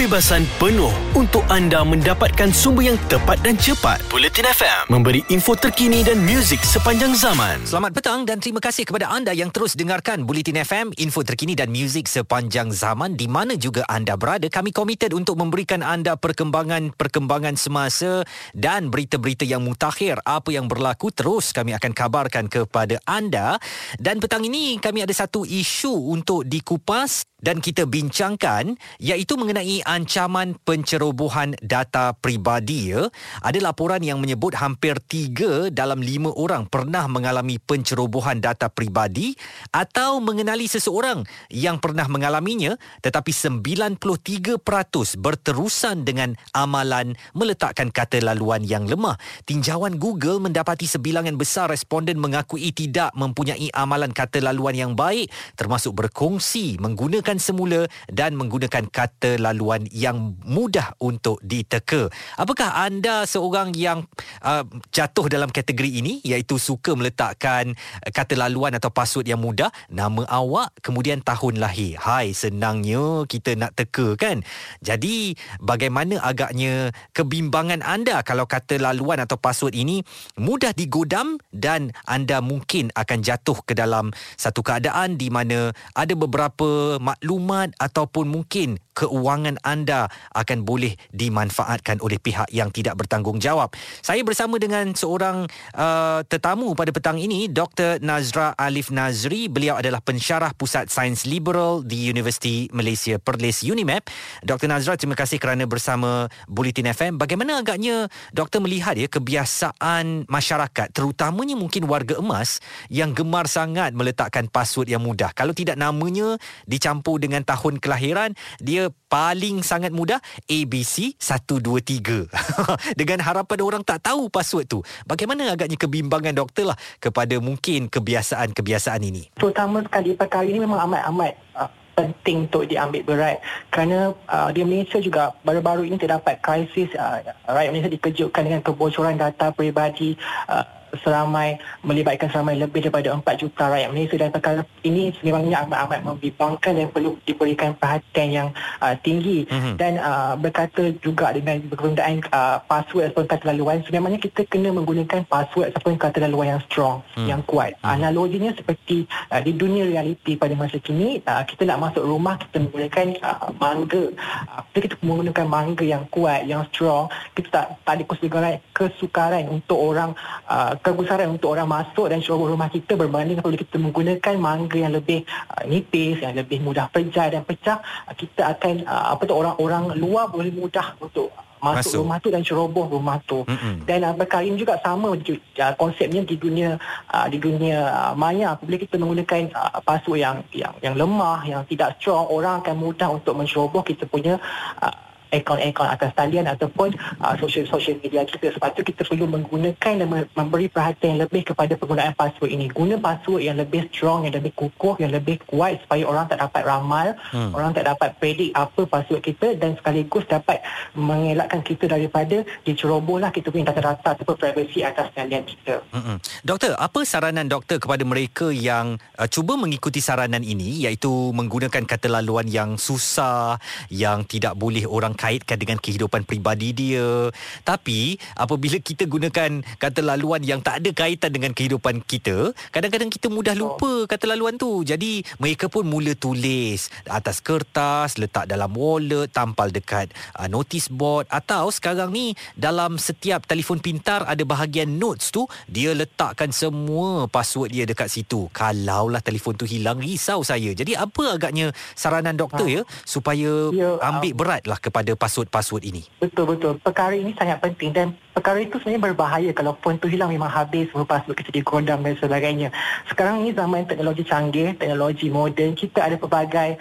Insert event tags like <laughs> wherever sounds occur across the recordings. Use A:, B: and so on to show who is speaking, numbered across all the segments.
A: kebebasan penuh untuk anda mendapatkan sumber yang tepat dan cepat. Bulletin FM memberi info terkini dan muzik sepanjang zaman.
B: Selamat petang dan terima kasih kepada anda yang terus dengarkan Bulletin FM, info terkini dan muzik sepanjang zaman di mana juga anda berada. Kami komited untuk memberikan anda perkembangan-perkembangan semasa dan berita-berita yang mutakhir. Apa yang berlaku terus kami akan kabarkan kepada anda. Dan petang ini kami ada satu isu untuk dikupas dan kita bincangkan iaitu mengenai ancaman pencerobohan data peribadi ya. Ada laporan yang menyebut hampir 3 dalam 5 orang pernah mengalami pencerobohan data peribadi atau mengenali seseorang yang pernah mengalaminya tetapi 93% berterusan dengan amalan meletakkan kata laluan yang lemah. Tinjauan Google mendapati sebilangan besar responden mengakui tidak mempunyai amalan kata laluan yang baik termasuk berkongsi menggunakan semula dan menggunakan kata laluan yang mudah untuk diteka. Apakah anda seorang yang uh, jatuh dalam kategori ini iaitu suka meletakkan kata laluan atau password yang mudah, nama awak, kemudian tahun lahir. Hai, senangnya kita nak teka kan? Jadi, bagaimana agaknya kebimbangan anda kalau kata laluan atau password ini mudah digodam dan anda mungkin akan jatuh ke dalam satu keadaan di mana ada beberapa maklumat ataupun mungkin keuangan anda akan boleh dimanfaatkan oleh pihak yang tidak bertanggungjawab. Saya bersama dengan seorang uh, tetamu pada petang ini, Dr. Nazra Alif Nazri. Beliau adalah pensyarah Pusat Sains Liberal di Universiti Malaysia Perlis UNIMAP. Dr. Nazra, terima kasih kerana bersama Bulletin FM. Bagaimana agaknya doktor melihat ya kebiasaan masyarakat, terutamanya mungkin warga emas yang gemar sangat meletakkan password yang mudah. Kalau tidak namanya dicampur dengan tahun kelahiran dia paling sangat mudah ABC 123 <laughs> dengan harapan orang tak tahu password tu. Bagaimana agaknya kebimbangan doktor lah kepada mungkin kebiasaan-kebiasaan ini?
C: Terutama sekali perkara ini memang amat-amat uh, penting untuk diambil berat. Kerana uh, di Malaysia juga baru-baru ini terdapat krisis uh, rakyat Malaysia dikejutkan dengan kebocoran data peribadi uh, seramai melibatkan seramai lebih daripada 4 juta rakyat Malaysia dan perkara ini sebenarnya amat-amat membimbangkan dan perlu diberikan perhatian yang uh, tinggi mm-hmm. dan uh, berkata juga dengan penggunaan uh, password ataupun kata laluan sebenarnya kita kena menggunakan password ataupun kata laluan yang strong mm. yang kuat mm. analoginya seperti uh, di dunia realiti pada masa kini uh, kita nak masuk rumah kita menggunakan uh, mangga uh, kita menggunakan mangga yang kuat yang strong kita tak, tak ada kesukaran, kesukaran untuk orang uh, kegusaran untuk orang masuk dan ceroboh rumah kita berbanding apabila kita menggunakan mangga yang lebih uh, nipis, yang lebih mudah pecah dan pecah, uh, kita akan uh, apa tu orang-orang luar boleh mudah untuk masuk, masuk rumah tu dan ceroboh rumah tu. Mm-hmm. Dan uh, perkara ini juga sama uh, konsepnya di dunia uh, di dunia uh, maya apabila kita menggunakan uh, password yang yang yang lemah, yang tidak strong, orang akan mudah untuk menceroboh kita punya uh, akaun-akaun atas talian ataupun uh, social-social media kita. Sebab itu kita perlu menggunakan dan memberi perhatian yang lebih kepada penggunaan password ini. Guna password yang lebih strong, yang lebih kukuh, yang lebih kuat supaya orang tak dapat ramal, hmm. orang tak dapat predik apa password kita dan sekaligus dapat mengelakkan kita daripada dicerobohlah kita punya data-data ataupun privacy atas talian kita.
B: Hmm. Doktor, apa saranan doktor kepada mereka yang uh, cuba mengikuti saranan ini iaitu menggunakan kata laluan yang susah, yang tidak boleh orang kaitkan dengan kehidupan peribadi dia. Tapi apabila kita gunakan kata laluan yang tak ada kaitan dengan kehidupan kita, kadang-kadang kita mudah lupa kata laluan tu. Jadi mereka pun mula tulis atas kertas, letak dalam wallet, tampal dekat uh, notice board atau sekarang ni dalam setiap telefon pintar ada bahagian notes tu dia letakkan semua password dia dekat situ. Kalaulah telefon tu hilang risau saya. Jadi apa agaknya saranan doktor ha. ya supaya ya, ambil beratlah kepada kepada password-password ini.
C: Betul betul. Perkara ini sangat penting dan perkara itu sebenarnya berbahaya kalau phone tu hilang memang habis semua password kita dikodam dan sebagainya. Sekarang ini zaman teknologi canggih, teknologi moden, kita ada pelbagai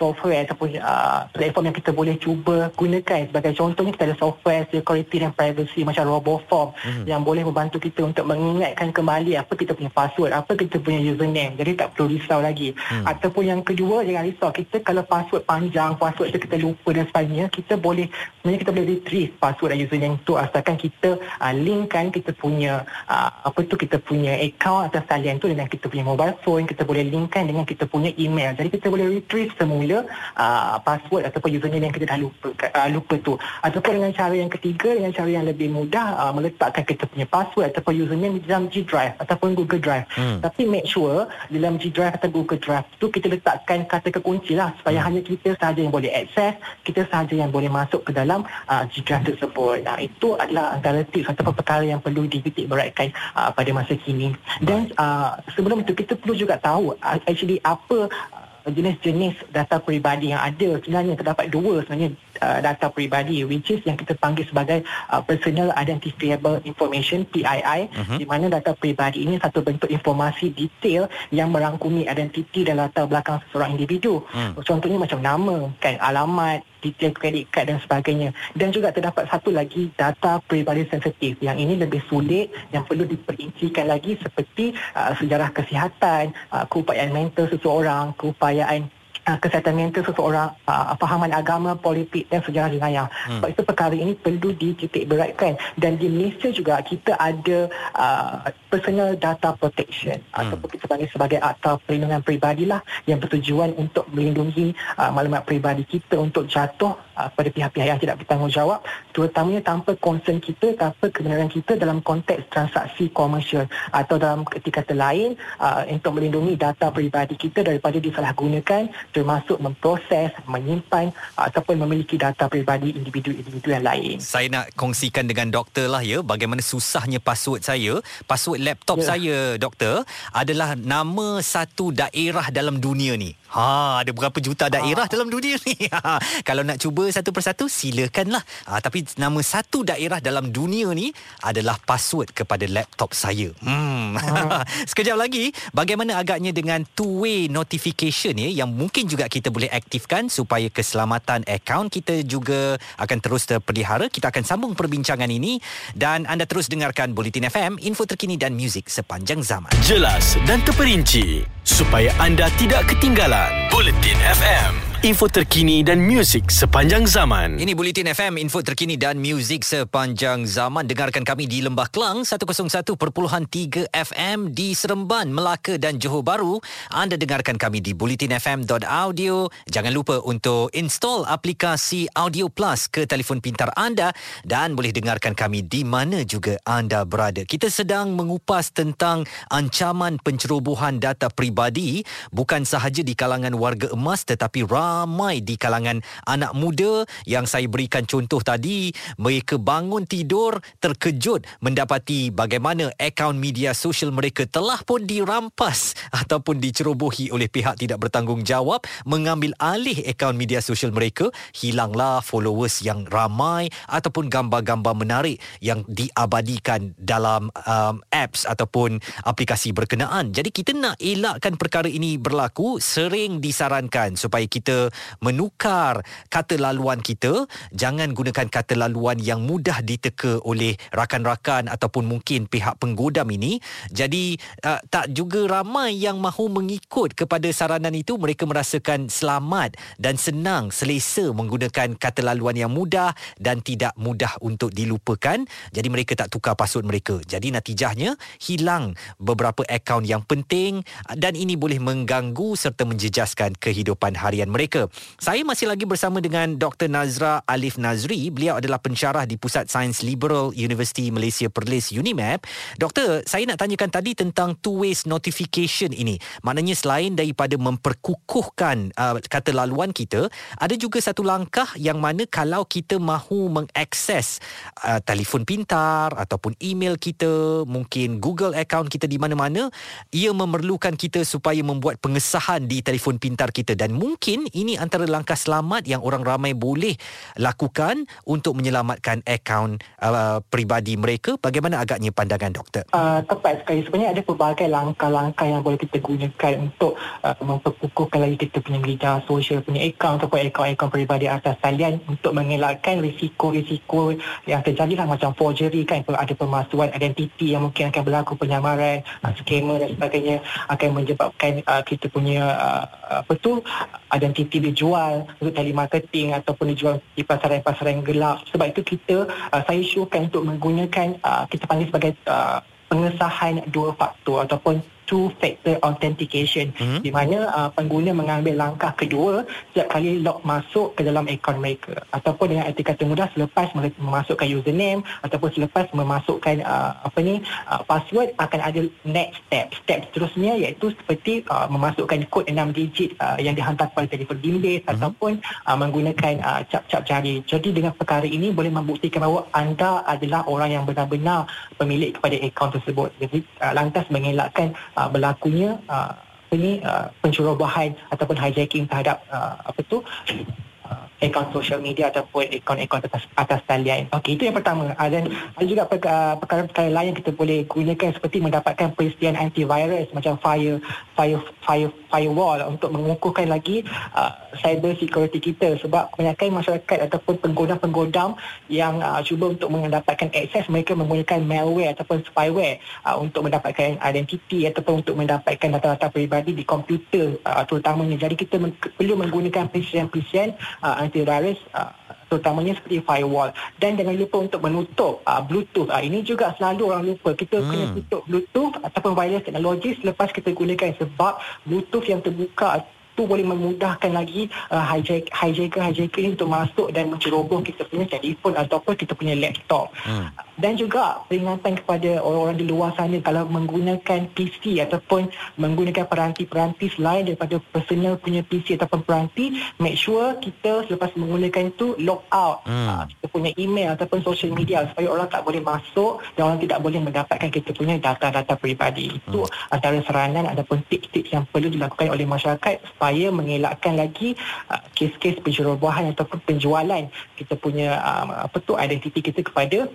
C: software ataupun uh, platform yang kita boleh cuba gunakan. Sebagai contohnya kita ada software security dan privacy macam RoboForm mm-hmm. yang boleh membantu kita untuk mengingatkan kembali apa kita punya password apa kita punya username. Jadi tak perlu risau lagi. Mm. ataupun yang kedua jangan risau kita kalau password panjang password itu kita lupa dan sebagainya kita boleh sebenarnya kita boleh retrieve password dan username itu asalkan kita uh, linkkan kita punya uh, apa tu kita punya account atas talian tu dengan kita punya mobile phone kita boleh linkkan dengan kita punya email. Jadi kita boleh retrieve semula semula uh, password ataupun username yang kita dah lupa uh, lupa tu ataupun dengan cara yang ketiga dengan cara yang lebih mudah uh, meletakkan kita punya password ataupun username di dalam G Drive ataupun Google Drive hmm. tapi make sure dalam G Drive atau Google Drive tu kita letakkan kata kekunci lah supaya hmm. hanya kita sahaja yang boleh access kita sahaja yang boleh masuk ke dalam uh, G Drive tersebut nah, itu adalah antara tips ataupun perkara yang perlu dititik beratkan uh, pada masa kini dan uh, sebelum itu kita perlu juga tahu uh, actually apa uh, jenis-jenis data peribadi yang ada. Sebenarnya terdapat dua sebenarnya uh, data peribadi which is yang kita panggil sebagai uh, personal identifiable information PII uh-huh. di mana data peribadi ini satu bentuk informasi detail yang merangkumi identiti dan latar belakang seseorang individu. Uh-huh. Contohnya macam nama, kan alamat, detail kredit kad dan sebagainya. Dan juga terdapat satu lagi data peribadi sensitif yang ini lebih sulit yang perlu diperincikan lagi seperti uh, sejarah kesihatan, uh, keupayaan mental seseorang, keupayaan uh, kesihatan mental seseorang, uh, fahaman agama, politik dan sejarah jenayah. Hmm. Sebab itu perkara ini perlu dititik beratkan. Dan di Malaysia juga kita ada uh, personal data protection hmm. ataupun kita panggil sebagai akta perlindungan peribadi lah yang bertujuan untuk melindungi uh, maklumat peribadi kita untuk jatuh uh, pada pihak-pihak yang tidak bertanggungjawab terutamanya tanpa concern kita tanpa kebenaran kita dalam konteks transaksi komersial atau dalam ketika lain uh, untuk melindungi data peribadi kita daripada disalahgunakan termasuk memproses, menyimpan ataupun memiliki data peribadi individu-individu yang lain.
B: Saya nak kongsikan dengan doktor lah ya bagaimana susahnya password saya. Password laptop ya. saya doktor adalah nama satu daerah dalam dunia ni. Ha, ada berapa juta daerah ha. dalam dunia ni? <laughs> Ha, kalau nak cuba satu persatu, silakanlah. Ha, tapi nama satu daerah dalam dunia ni adalah password kepada laptop saya. Hmm. Ha. <laughs> Sekejap lagi, bagaimana agaknya dengan two-way notification ya, yang mungkin juga kita boleh aktifkan supaya keselamatan akaun kita juga akan terus terpelihara. Kita akan sambung perbincangan ini dan anda terus dengarkan Bulletin FM, info terkini dan muzik sepanjang zaman.
A: Jelas dan terperinci supaya anda tidak ketinggalan Bulletin FM info terkini dan muzik sepanjang zaman.
B: Ini Bulletin FM, info terkini dan muzik sepanjang zaman. Dengarkan kami di Lembah Kelang 101.3 FM di Seremban, Melaka dan Johor Bahru. Anda dengarkan kami di bulletinfm.audio. Jangan lupa untuk install aplikasi Audio Plus ke telefon pintar anda dan boleh dengarkan kami di mana juga anda berada. Kita sedang mengupas tentang ancaman pencerobohan data pribadi bukan sahaja di kalangan warga emas tetapi ramai di kalangan anak muda. Yang saya berikan contoh tadi mereka bangun tidur terkejut mendapati bagaimana akaun media sosial mereka telah pun dirampas ataupun dicerobohi oleh pihak tidak bertanggungjawab. Mengambil alih akaun media sosial mereka hilanglah followers yang ramai ataupun gambar-gambar menarik yang diabadikan dalam um, apps ataupun aplikasi berkenaan. Jadi kita nak elakkan perkara ini berlaku sering disarankan supaya kita menukar kata laluan kita. Jangan gunakan kata laluan yang mudah diteka oleh rakan-rakan ataupun mungkin pihak penggodam ini. Jadi uh, tak juga ramai yang mahu mengikut kepada saranan itu. Mereka merasakan selamat dan senang selesa menggunakan kata laluan yang mudah dan tidak mudah untuk dilupakan. Jadi mereka tak tukar password mereka. Jadi natijahnya hilang beberapa akaun yang penting dan ini boleh mengganggu serta menjejaskan kehidupan harian mereka mereka. Saya masih lagi bersama dengan Dr. Nazra Alif Nazri. Beliau adalah pensyarah di Pusat Sains Liberal University Malaysia Perlis UNIMAP. Doktor, saya nak tanyakan tadi tentang two-way notification ini. Maknanya selain daripada memperkukuhkan uh, kata laluan kita, ada juga satu langkah yang mana kalau kita mahu mengakses uh, telefon pintar ataupun email kita, mungkin Google account kita di mana-mana, ia memerlukan kita supaya membuat pengesahan di telefon pintar kita dan mungkin ini antara langkah selamat yang orang ramai boleh lakukan untuk menyelamatkan akaun uh, peribadi mereka. Bagaimana agaknya pandangan doktor?
C: Uh, tepat sekali. Sebenarnya ada pelbagai langkah-langkah yang boleh kita gunakan untuk uh, memperkukuhkan lagi kita punya media sosial punya akaun ataupun akaun-akaun peribadi atas talian untuk mengelakkan risiko-risiko yang terjadi lah macam forgery kan ada pemalsuan identiti yang mungkin akan berlaku penyamaran, uh, scammer dan sebagainya akan menyebabkan uh, kita punya uh, apa tu identiti aktiviti dijual untuk telemarketing ataupun dijual di pasaran-pasaran gelap. Sebab itu kita, uh, saya syurkan untuk menggunakan, uh, kita panggil sebagai uh, pengesahan dua faktor ataupun two factor authentication.
B: Mhm.
C: di mana uh, pengguna mengambil langkah kedua setiap kali log masuk ke dalam akaun mereka. Ataupun dengan arti kata mudah selepas memasukkan username ataupun selepas memasukkan uh, apa ni uh, password akan ada next step. Step seterusnya iaitu seperti uh, memasukkan kod 6 digit uh, yang dihantar kepada telefon bimbit
B: Mhm.
C: ataupun uh, menggunakan uh, cap-cap jari. Jadi dengan perkara ini boleh membuktikan bahawa anda adalah orang yang benar-benar pemilik kepada akaun tersebut. Jadi uh, lantas mengelakkan uh, berlakunya uh, apa ni uh, pencerobohan ataupun hijacking terhadap uh, apa tu uh, akaun social media ataupun akaun-akaun atas, atas talian. Okey, itu yang pertama. Uh, dan ada juga perka- perkara-perkara lain yang kita boleh gunakan seperti mendapatkan persediaan antivirus macam fire fire fire firewall untuk mengukuhkan lagi uh, cyber security kita sebab kebanyakan masyarakat ataupun penggodam-penggodam yang uh, cuba untuk mendapatkan akses mereka menggunakan malware ataupun spyware uh, untuk mendapatkan identiti ataupun untuk mendapatkan data-data peribadi di komputer uh, terutamanya. Jadi kita men- perlu menggunakan persediaan-persediaan uh, antivirus uh, terutamanya seperti firewall dan jangan lupa untuk menutup uh, bluetooth uh, ini juga selalu orang lupa kita hmm. kena tutup bluetooth ataupun wireless teknologi selepas kita gunakan sebab bluetooth yang terbuka itu boleh memudahkan lagi uh, hijack, hijacker hijacker ini untuk masuk dan menceroboh kita punya telefon ataupun kita punya laptop
B: Hmm.
C: dan juga peringatan kepada orang-orang di luar sana kalau menggunakan PC ataupun menggunakan peranti-peranti selain daripada personal punya PC ataupun peranti make sure kita selepas menggunakan itu log out
B: Hmm.
C: uh, kita punya email ataupun social media supaya orang tak boleh masuk dan orang tidak boleh mendapatkan kita punya data-data peribadi itu antara saranan ataupun tips-tips yang perlu dilakukan oleh masyarakat supaya mengelakkan lagi uh, kes-kes pencerobohan ataupun penjualan. Kita punya uh, apa tu identiti kita kepada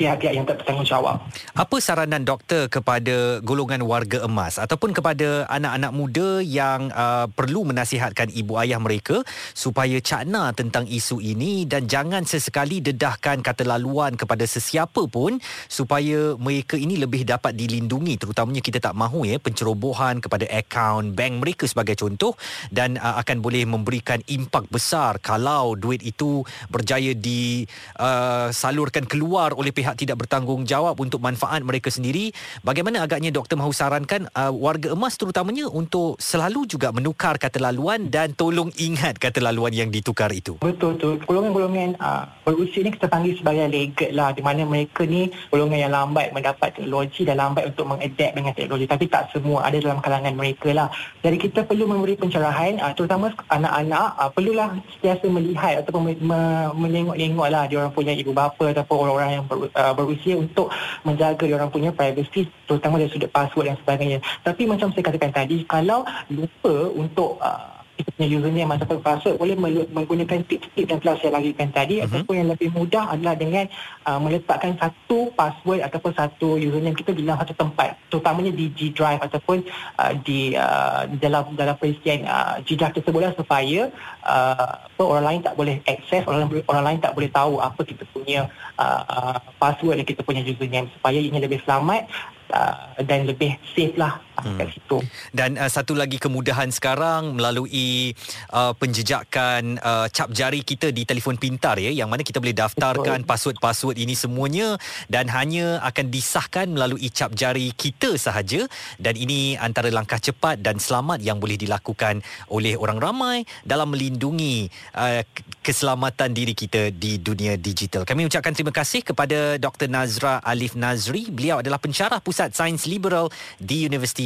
C: pihak-pihak yang tak bertanggungjawab.
B: Apa saranan doktor kepada golongan warga emas ataupun kepada anak-anak muda yang uh, perlu menasihatkan ibu ayah mereka supaya cakna tentang isu ini dan jangan sesekali dedahkan kata laluan kepada sesiapa pun supaya mereka ini lebih dapat dilindungi terutamanya kita tak mahu ya pencerobohan kepada akaun bank mereka sebagai contoh dan uh, akan boleh memberikan impak besar kalau duit itu berjaya disalurkan keluar oleh pihak tidak bertanggungjawab untuk manfaat mereka sendiri bagaimana agaknya doktor mahu sarankan uh, warga emas terutamanya untuk selalu juga menukar kata laluan dan tolong ingat kata laluan yang ditukar itu
C: Betul tu. Golongan-golongan uh, berusia ni kita panggil sebagai laggard lah di mana mereka ni golongan yang lambat mendapat teknologi dan lambat untuk mengadapt dengan teknologi tapi tak semua ada dalam kalangan mereka lah. Jadi kita perlu memberi pencerahan uh, terutama anak-anak uh, perlulah sentiasa melihat ataupun me- me- menengok-nengok lah dia orang punya ibu bapa ataupun orang-orang yang ber, uh, berusia untuk menjaga orang punya privacy terutama dari sudut password dan sebagainya. Tapi macam saya katakan tadi kalau lupa untuk uh, kita punya username ataupun password boleh menggunakan tips-tips yang telah saya lagikan tadi. Uh-huh. ataupun yang lebih mudah adalah dengan uh, meletakkan satu password ataupun satu username kita di dalam satu tempat. Terutamanya di G Drive ataupun uh, di, uh, dalam dalam persediaan uh, G Drive tersebutlah supaya uh, apa, orang lain tak boleh akses orang orang lain tak boleh tahu apa kita punya uh, uh, password dan kita punya username. Supaya ini lebih selamat uh, dan lebih safe lah uh, kat situ.
B: Dan uh, satu lagi kemudahan sekarang melalui uh, penjejakan uh, cap jari kita di telefon pintar ya yang mana kita boleh daftarkan
C: Betul.
B: password-password ini semuanya dan hanya akan disahkan melalui cap jari kita sahaja dan ini antara langkah cepat dan selamat yang boleh dilakukan oleh orang ramai dalam melindungi uh, keselamatan diri kita di dunia digital. Kami ucapkan terima kasih kepada Dr Nazra Alif Nazri. Beliau adalah pensyarah Pusat Sains Liberal di Universiti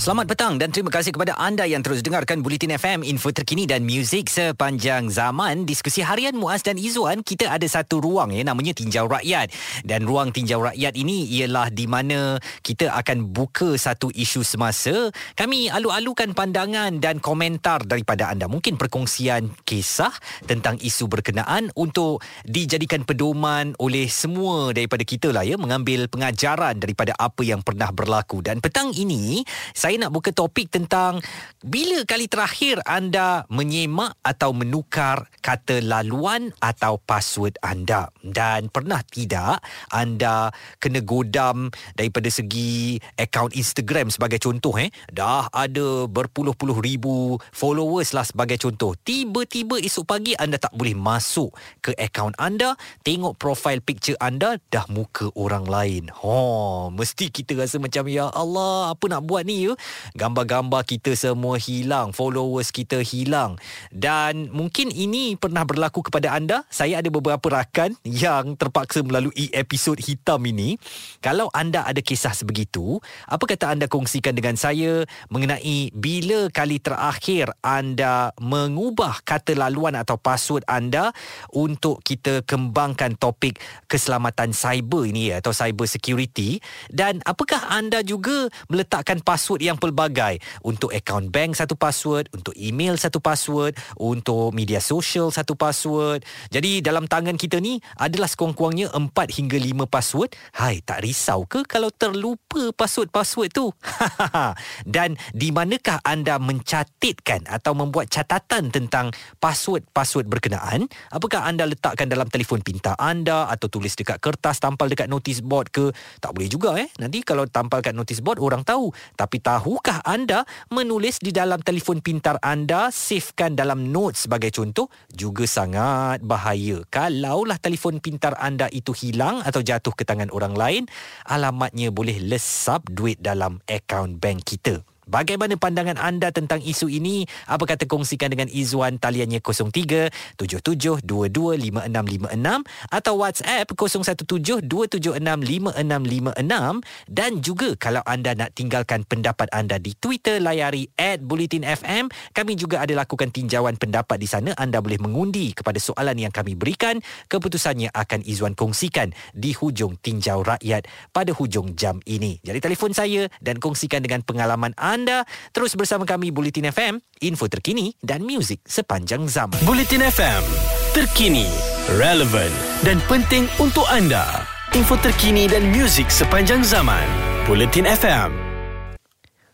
B: Selamat petang dan terima kasih kepada anda yang terus dengarkan Bulletin FM, info terkini dan muzik sepanjang zaman. Diskusi harian Muaz dan Izzuan, kita ada satu ruang ya namanya Tinjau Rakyat. Dan ruang Tinjau Rakyat ini ialah di mana kita akan buka satu isu semasa. Kami alu-alukan pandangan dan komentar daripada anda. Mungkin perkongsian kisah tentang isu berkenaan untuk dijadikan pedoman oleh semua daripada kita lah ya mengambil pengajaran daripada apa yang pernah berlaku. Dan petang ini saya Saya nak buka topik tentang bila kali terakhir anda menyemak atau menukar kata laluan atau password anda. Dan pernah tidak anda kena godam daripada segi akaun Instagram sebagai contoh eh? Dah ada berpuluh-puluh ribu followers lah sebagai contoh. Tiba-tiba esok pagi anda tak boleh masuk ke akaun anda tengok profile picture anda dah muka orang lain. Ha mesti kita rasa macam ya Allah apa nak buat ni ya gambar-gambar kita semua hilang. Followers kita hilang. Dan mungkin ini pernah berlaku kepada anda. Saya ada beberapa rakan yang terpaksa melalui episod hitam ini. Kalau anda ada kisah sebegitu apa kata anda kongsikan dengan saya mengenai bila kali terakhir anda mengubah kata laluan atau password anda untuk kita kembangkan topik keselamatan cyber ini atau cyber security? Dan apakah anda juga meletakkan password yang pelbagai. Untuk akaun bank satu password untuk email satu password untuk media sosial satu password. Jadi dalam tangan kita ni adalah sekurang-kurangnya 4 hingga 5 password. Hai tak risau ke kalau terlupa password-password tu? <laughs> Dan di manakah anda mencatatkan atau membuat catatan tentang password-password berkenaan? Apakah anda letakkan dalam telefon pintar anda atau tulis dekat kertas tampal dekat notice board ke? Tak boleh juga eh. Nanti kalau tampal kat notice board orang tahu. Tapi tahukah anda menulis di dalam telefon pintar anda savekan dalam notes sebagai contoh? Juga sangat bahaya. Kalaulah telefon pintar anda itu hilang atau jatuh ke tangan orang lain alamatnya boleh lesap duit dalam akaun bank kita Bagaimana pandangan anda tentang isu ini? Apa kata kongsikan dengan Izwan taliannya 03 77 22 5656 atau WhatsApp 017 276 5656 dan juga kalau anda nak tinggalkan pendapat anda di Twitter layari @bulletinfm kami juga ada lakukan tinjauan pendapat di sana anda boleh mengundi kepada soalan yang kami berikan keputusannya akan Izwan kongsikan di hujung tinjau rakyat pada hujung jam ini. Jadi telefon saya dan kongsikan dengan pengalaman anda anda terus bersama kami Bulletin FM, info terkini dan muzik sepanjang zaman.
A: Bulletin FM, terkini, relevant dan penting untuk anda. Info terkini dan muzik sepanjang zaman. Bulletin FM.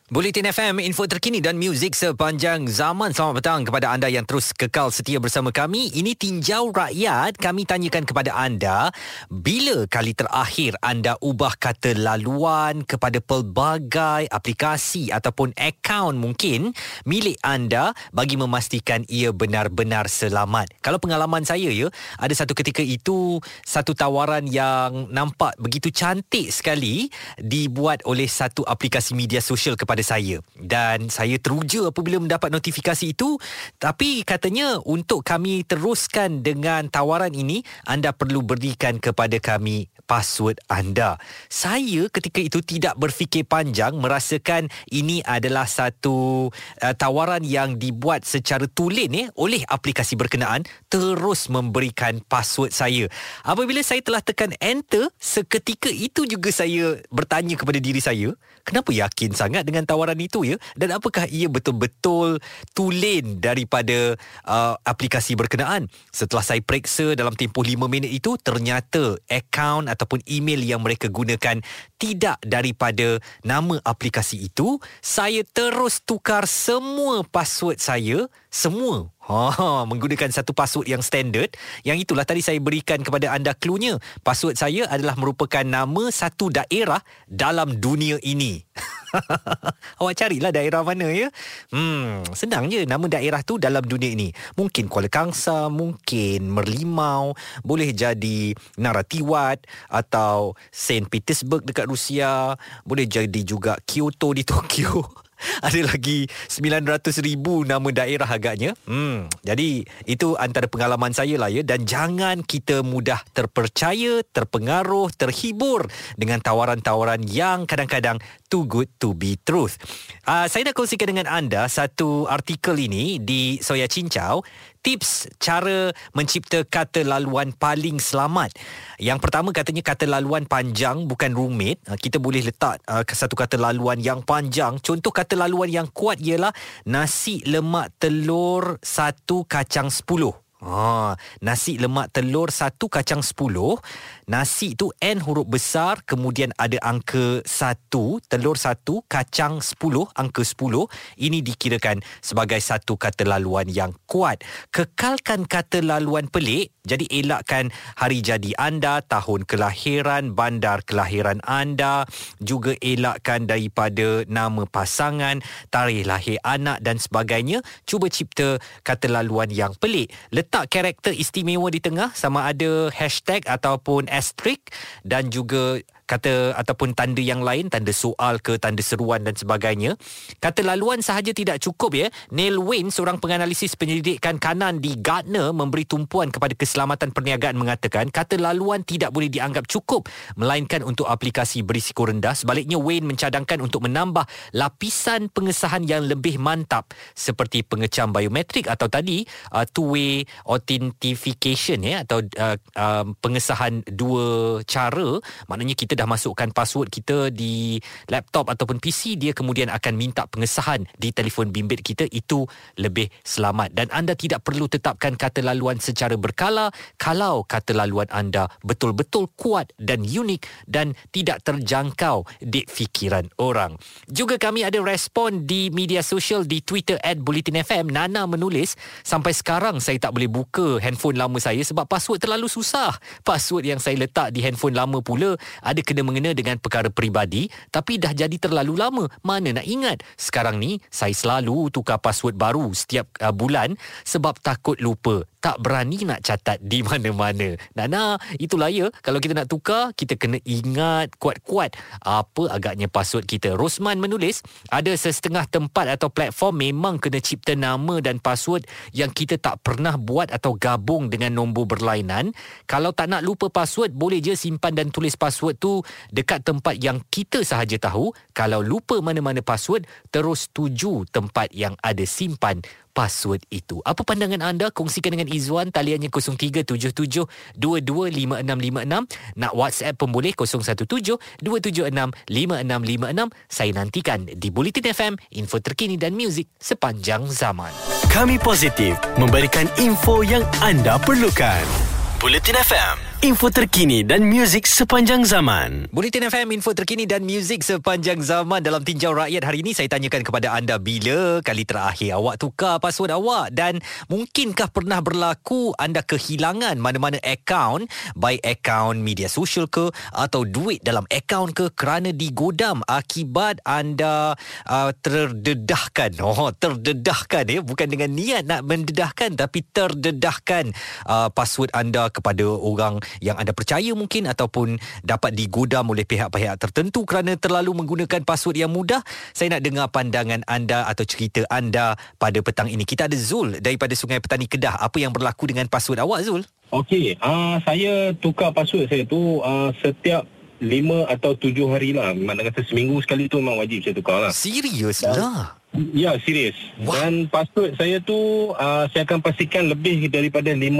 B: Bulletin FM, info terkini dan muzik sepanjang zaman. Selamat petang kepada anda yang terus kekal setia bersama kami. Ini Tinjau Rakyat. Kami tanyakan kepada anda, bila kali terakhir anda ubah kata laluan kepada pelbagai aplikasi ataupun akaun mungkin milik anda bagi memastikan ia benar-benar selamat. Kalau pengalaman saya ya, ada satu ketika itu satu tawaran yang nampak begitu cantik sekali dibuat oleh satu aplikasi media sosial kepada kepada saya dan saya teruja apabila mendapat notifikasi itu tapi katanya untuk kami teruskan dengan tawaran ini anda perlu berikan kepada kami password anda. Saya ketika itu tidak berfikir panjang merasakan ini adalah satu uh, tawaran yang dibuat secara tulen eh oleh aplikasi berkenaan terus memberikan password saya. Apabila saya telah tekan enter seketika itu juga saya bertanya kepada diri saya, kenapa yakin sangat dengan tawaran itu ya dan apakah ia betul-betul tulen daripada uh, aplikasi berkenaan? Setelah saya periksa dalam tempoh 5 minit itu ternyata akaun ataupun email yang mereka gunakan tidak daripada nama aplikasi itu, saya terus tukar semua password saya, semua. Ha, <laughs> menggunakan satu password yang standard. Yang itulah tadi saya berikan kepada anda cluenya. Password saya adalah merupakan nama satu daerah dalam dunia ini. <laughs> Awak carilah daerah mana ya? Hmm, senang je nama daerah tu dalam dunia ini. Mungkin Kuala Kangsar, mungkin Merlimau Boleh jadi Naratiwat Atau St. Petersburg dekat Rusia Boleh jadi juga Kyoto di <laughs> Tokyo <laughs> ada lagi 900 ribu nama daerah agaknya. Hmm, jadi itu antara pengalaman saya lah ya. Dan jangan kita mudah terpercaya, terpengaruh, terhibur dengan tawaran-tawaran yang kadang-kadang too good to be truth. Uh, saya nak kongsikan dengan anda satu artikel ini di Soya Cincau tips cara mencipta kata laluan paling selamat. Yang pertama katanya kata laluan panjang bukan rumit. Ah, kita boleh letak uh, satu kata laluan yang panjang. Contoh kata laluan yang kuat ialah nasi lemak telur satu kacang sepuluh. Ha, nasi lemak telur satu kacang sepuluh. Nasi tu N huruf besar, kemudian ada angka satu, telur satu, kacang sepuluh, angka sepuluh. Ini dikirakan sebagai satu kata laluan yang kuat. Kekalkan kata laluan pelik, jadi elakkan hari jadi anda, tahun kelahiran, bandar kelahiran anda, juga elakkan daripada nama pasangan, tarikh lahir anak dan sebagainya. Cuba cipta kata laluan yang pelik. Letak karakter istimewa di tengah sama ada hashtag ataupun asterisk dan juga kata ataupun tanda yang lain tanda soal ke tanda seruan dan sebagainya. Kata laluan sahaja tidak cukup ya. Neil Wayne seorang penganalisis penyelidikan kanan di Gartner memberi tumpuan kepada keselamatan perniagaan mengatakan kata laluan tidak boleh dianggap cukup melainkan untuk aplikasi berisiko rendah. Sebaliknya Wayne mencadangkan untuk menambah lapisan pengesahan yang lebih mantap seperti pengecam biometrik atau tadi uh, two way authentication ya atau uh, uh, pengesahan dua cara. Maknanya kita dah masukkan password kita di laptop ataupun PC dia kemudian akan minta pengesahan di telefon bimbit kita itu lebih selamat dan anda tidak perlu tetapkan kata laluan secara berkala kalau kata laluan anda betul-betul kuat dan unik dan tidak terjangkau di fikiran orang. Juga kami ada respon di media sosial di Twitter at Bulletin FM. Nana menulis, sampai sekarang saya tak boleh buka handphone lama saya sebab password terlalu susah. Password yang saya letak di handphone lama pula ada kena-mengena dengan perkara peribadi tapi dah jadi terlalu lama. Mana nak ingat? Sekarang ni saya selalu tukar password baru setiap uh, bulan sebab takut lupa tak berani nak catat di mana-mana. Nana, itulah ya. Kalau kita nak tukar, kita kena ingat kuat-kuat apa agaknya password kita. Rosman menulis, ada sesetengah tempat atau platform memang kena cipta nama dan password yang kita tak pernah buat atau gabung dengan nombor berlainan. Kalau tak nak lupa password, boleh je simpan dan tulis password tu dekat tempat yang kita sahaja tahu. Kalau lupa mana-mana password, terus tuju tempat yang ada simpan password itu. Apa pandangan anda? Kongsikan dengan Izzuan. Taliannya 0377225656. Nak WhatsApp pun boleh 0172765656. Saya nantikan di Bulletin FM, info terkini dan muzik sepanjang zaman.
A: Kami positif memberikan info yang anda perlukan. Bulletin FM info terkini dan muzik sepanjang zaman.
B: Bulletin FM, info terkini dan muzik sepanjang zaman dalam tinjau rakyat hari ini saya tanyakan kepada anda bila kali terakhir awak tukar password awak dan mungkinkah pernah berlaku anda kehilangan mana-mana akaun baik akaun media sosial ke atau duit dalam akaun ke kerana digodam akibat anda uh, terdedahkan. Oh, terdedahkan ya, bukan dengan niat nak mendedahkan tapi terdedahkan uh, password anda kepada orang yang anda percaya mungkin ataupun dapat digodam oleh pihak-pihak tertentu kerana terlalu menggunakan password yang mudah. Saya nak dengar pandangan anda atau cerita anda pada petang ini. Kita ada Zul daripada Sungai Petani Kedah. Apa yang berlaku dengan password awak Zul?
D: Okey, uh, saya tukar password saya tu uh, setiap lima atau tujuh hari lah. Mana kata seminggu sekali tu memang wajib saya tukar lah.
B: Serius lah.
D: Ya, serius. Dan password saya tu uh, saya akan pastikan lebih daripada 15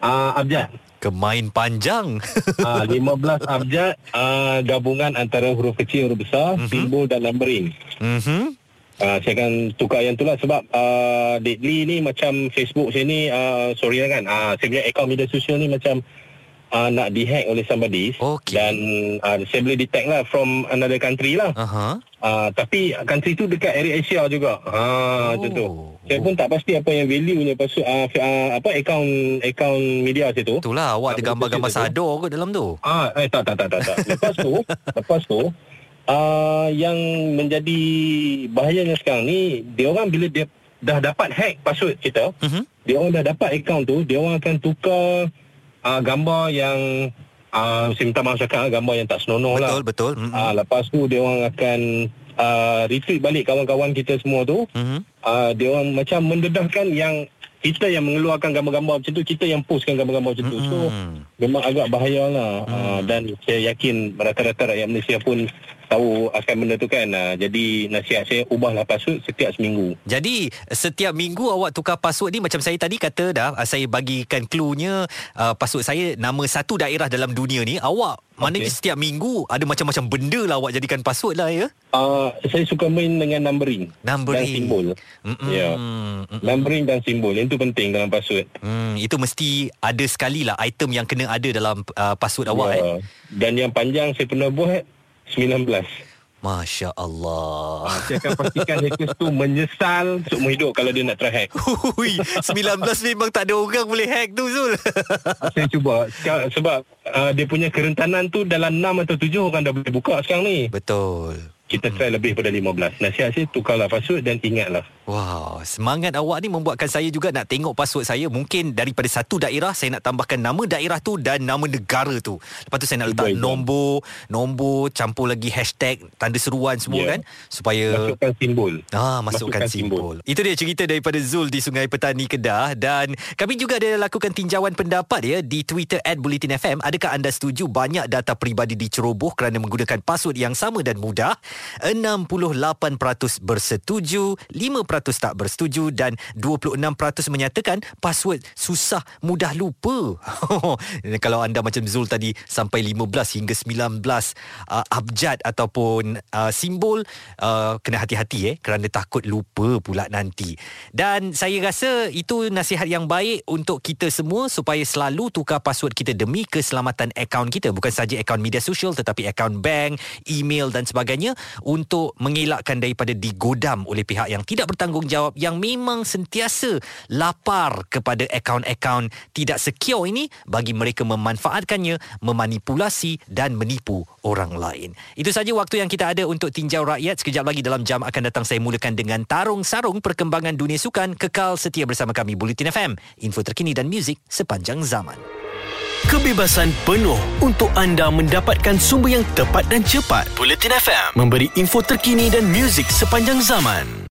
D: uh, abjad.
B: Kemain panjang. <laughs>
D: Uh, 15 abjad uh, gabungan antara huruf kecil, huruf besar,
B: Mhm.
D: simbol dan numbering.
B: Mhm.
D: Uh, saya akan tukar yang tu lah sebab uh, lately ni macam Facebook saya ni, uh, sorry lah kan, uh, saya punya akaun media sosial ni macam uh, nak dihack oleh somebody.
B: Okey.
D: Dan uh, saya boleh detect lah from another country lah.
B: Aha.
D: Uh, tapi country tu dekat area Asia juga. Ha
B: Oh.
D: macam tu. Saya pun tak pasti apa yang value-nya pasal uh, uh, apa akaun akaun media saya tu.
B: Itulah awak ada
D: Ah,
B: gambar-gambar sador ke dalam tu.
D: Ah, eh tak tak tak tak. tak. Lepas tu, <laughs> lepas tu uh, yang menjadi bahayanya sekarang ni, dia orang bila dia dah dapat hack password kita,
B: Mhm.
D: dia orang dah dapat akaun tu, dia orang akan tukar uh, gambar yang uh, saya minta maaf cakap gambar yang tak senonoh lah.
B: Betul betul. Mhm.
D: Ah, lepas tu dia orang akan uh, retweet balik kawan-kawan kita semua tu.
B: Mhm.
D: Uh, dia orang macam mendedahkan yang kita yang mengeluarkan gambar-gambar macam tu, kita yang postkan gambar-gambar macam tu. So
B: Mhm.
D: memang agak bahaya lah. Uh, dan saya yakin rata-rata rakyat Malaysia pun tahu akan benda tu kan. Uh, jadi nasihat saya ubahlah password setiap seminggu.
B: Jadi setiap minggu awak tukar password ni macam saya tadi kata dah uh, saya bagikan cluenya uh, password saya nama satu daerah dalam dunia ni awak okay. maknanya setiap minggu ada macam-macam benda lah awak jadikan password lah ya.
D: Uh, saya suka main dengan numbering,
B: Numbering.
D: dan simbol.
B: Mm-mm.
D: Ya.
B: Mm-mm.
D: Numbering dan simbol itu penting dalam password.
B: Hmm, itu mesti ada sekali lah item yang kena ada dalam uh, password awak eh.
D: Dan yang panjang saya pernah buat 19.
B: Masya Allah.
D: Ah, saya akan pastikan hackers tu menyesal seumur hidup kalau dia nak try hack.
B: Hui, 19 memang tak ada orang boleh hack tu Zul.
D: saya cuba sebab uh, dia punya kerentanan tu dalam 6 atau 7 orang dah boleh buka sekarang ni.
B: Betul.
D: Kita try lebih pada 15. Nasihat saya tukarlah password dan ingatlah.
B: Wow, semangat awak ni membuatkan saya juga nak tengok password saya. Mungkin daripada satu daerah saya nak tambahkan nama daerah tu dan nama negara tu. Lepas tu saya nak letak nombor, nombor, campur lagi hashtag, tanda seruan semua
D: Ya.
B: kan supaya
D: Masukkan simbol.
B: Ah, masukkan, simbol. Itu dia cerita daripada Zul di Sungai Petani Kedah dan kami juga ada lakukan tinjauan pendapat ya di Twitter @bulletinfm. Adakah anda setuju banyak data peribadi diceroboh kerana menggunakan password yang sama dan mudah? 68% bersetuju, 5% tak bersetuju dan 26% menyatakan password susah mudah lupa. <laughs> Kalau anda macam Zul tadi sampai 15 hingga 19 uh, abjad ataupun uh, simbol uh, kena hati-hati eh kerana takut lupa pula nanti. Dan saya rasa itu nasihat yang baik untuk kita semua supaya selalu tukar password kita demi keselamatan akaun kita bukan saja akaun media sosial tetapi akaun bank, email dan sebagainya untuk mengelakkan daripada digodam oleh pihak yang tidak bertanggungjawab yang memang sentiasa lapar kepada akaun-akaun tidak secure ini bagi mereka memanfaatkannya, memanipulasi dan menipu orang lain. Itu saja waktu yang kita ada untuk tinjau rakyat. Sekejap lagi dalam jam akan datang saya mulakan dengan tarung sarung perkembangan dunia sukan. Kekal setia bersama kami Bulletin FM, info terkini dan muzik sepanjang zaman.
A: Kebebasan penuh untuk anda mendapatkan sumber yang tepat dan cepat. Bulletin FM memberi info terkini dan muzik sepanjang zaman.